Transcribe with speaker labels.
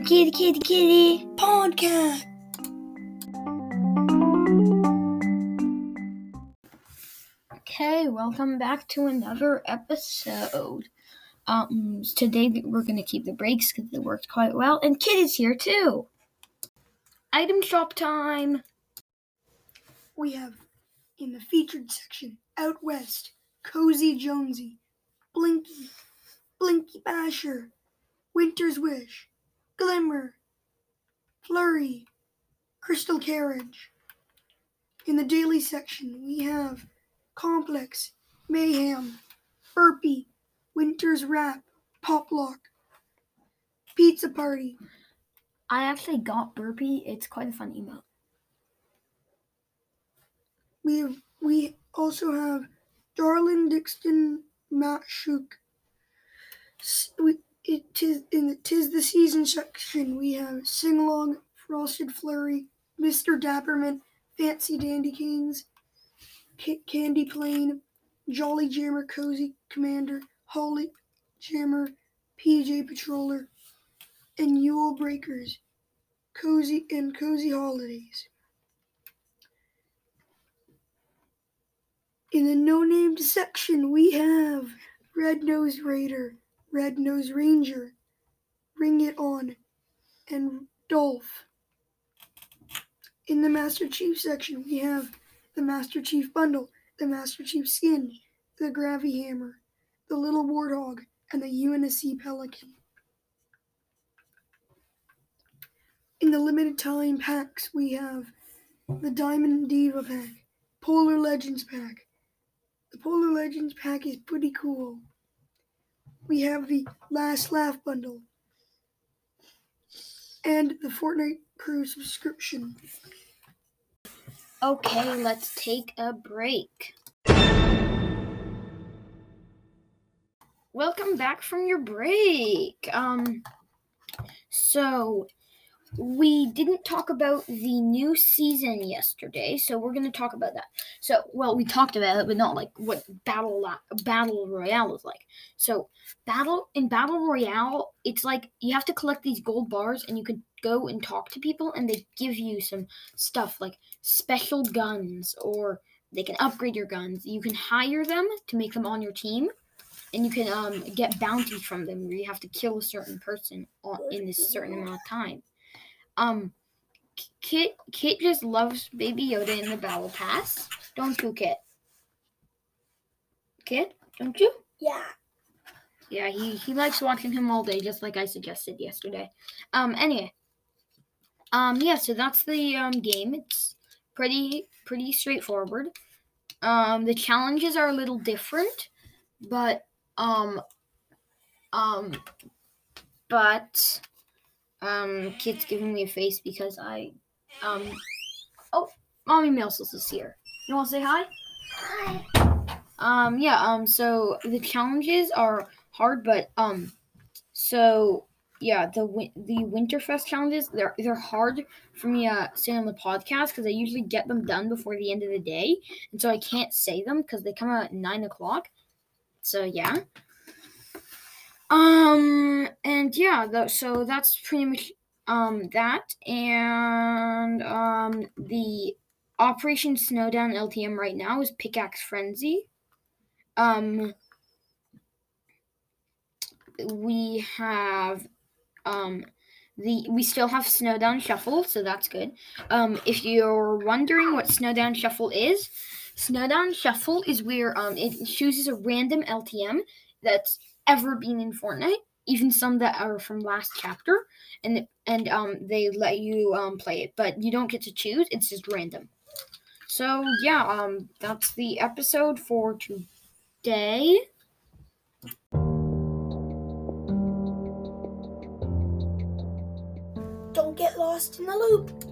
Speaker 1: the Kitty Kitty Kitty
Speaker 2: podcast.
Speaker 1: Okay, welcome back to another episode. Um, today we're gonna keep the breaks because it worked quite well, and Kid is here too. Item shop time.
Speaker 2: We have in the featured section Out West, Cozy Jonesy, Blinky, Blinky Basher, Winter's Wish, Glimmer, Flurry, Crystal Carriage. In the daily section, we have Complex, Mayhem, Burpee, Winter's Wrap, Poplock, Pizza Party.
Speaker 1: I actually got Burpee. It's quite a fun emote.
Speaker 2: We have, we also have Darlin Dixon, Matt Shook. We, it tis in the tis the season section. We have Sing Along, Frosted Flurry, Mr. Dapperman, Fancy Dandy Kings, Ca- Candy Plane, Jolly Jammer, Cozy Commander, Holly Jammer, PJ Patroller, and Yule Breakers, Cozy and Cozy Holidays. In the no named section, we have Red Nose Raider, Red Nose Ranger, Ring It On, and Dolph. In the Master Chief section, we have the Master Chief Bundle, the Master Chief Skin, the Gravy Hammer, the Little Warthog, and the UNSC Pelican. In the limited time packs, we have the Diamond Diva pack, Polar Legends pack. The Polar Legends pack is pretty cool. We have the Last Laugh bundle and the Fortnite Crew subscription.
Speaker 1: Okay, let's take a break. Welcome back from your break. Um so we didn't talk about the new season yesterday, so we're going to talk about that. So, well, we talked about it, but not like what battle battle royale is like. So, battle in battle royale, it's like you have to collect these gold bars and you can go and talk to people and they give you some stuff like special guns or they can upgrade your guns. You can hire them to make them on your team, and you can um, get bounties from them where you have to kill a certain person on, in this certain amount of time. Um, Kit Kit just loves Baby Yoda in the Battle Pass, don't you, Kit? Kit, don't you?
Speaker 2: Yeah.
Speaker 1: Yeah, he, he likes watching him all day, just like I suggested yesterday. Um, anyway. Um, yeah, so that's the um game. It's pretty pretty straightforward. Um, the challenges are a little different, but um, um, but um, kid's giving me a face because I um, oh, mommy Milsos is here. You want to say hi?
Speaker 2: Hi.
Speaker 1: Um, yeah, um, so the challenges are hard, but um, so yeah, the win- the Winterfest challenges they're they're hard for me uh say on the podcast because I usually get them done before the end of the day, and so I can't say them because they come out at nine o'clock. So yeah. Um, and yeah, so that's pretty much um that, and um the Operation Snowdown LTM right now is Pickaxe Frenzy. Um, we have um the we still have Snowdown Shuffle, so that's good. Um, if you're wondering what Snowdown Shuffle is, Snowdown Shuffle is where um it chooses a random LTM that's ever been in Fortnite, even some that are from last chapter, and and um they let you um play it, but you don't get to choose. It's just random. So yeah, um, that's the episode for today.
Speaker 2: Don't get lost in the loop.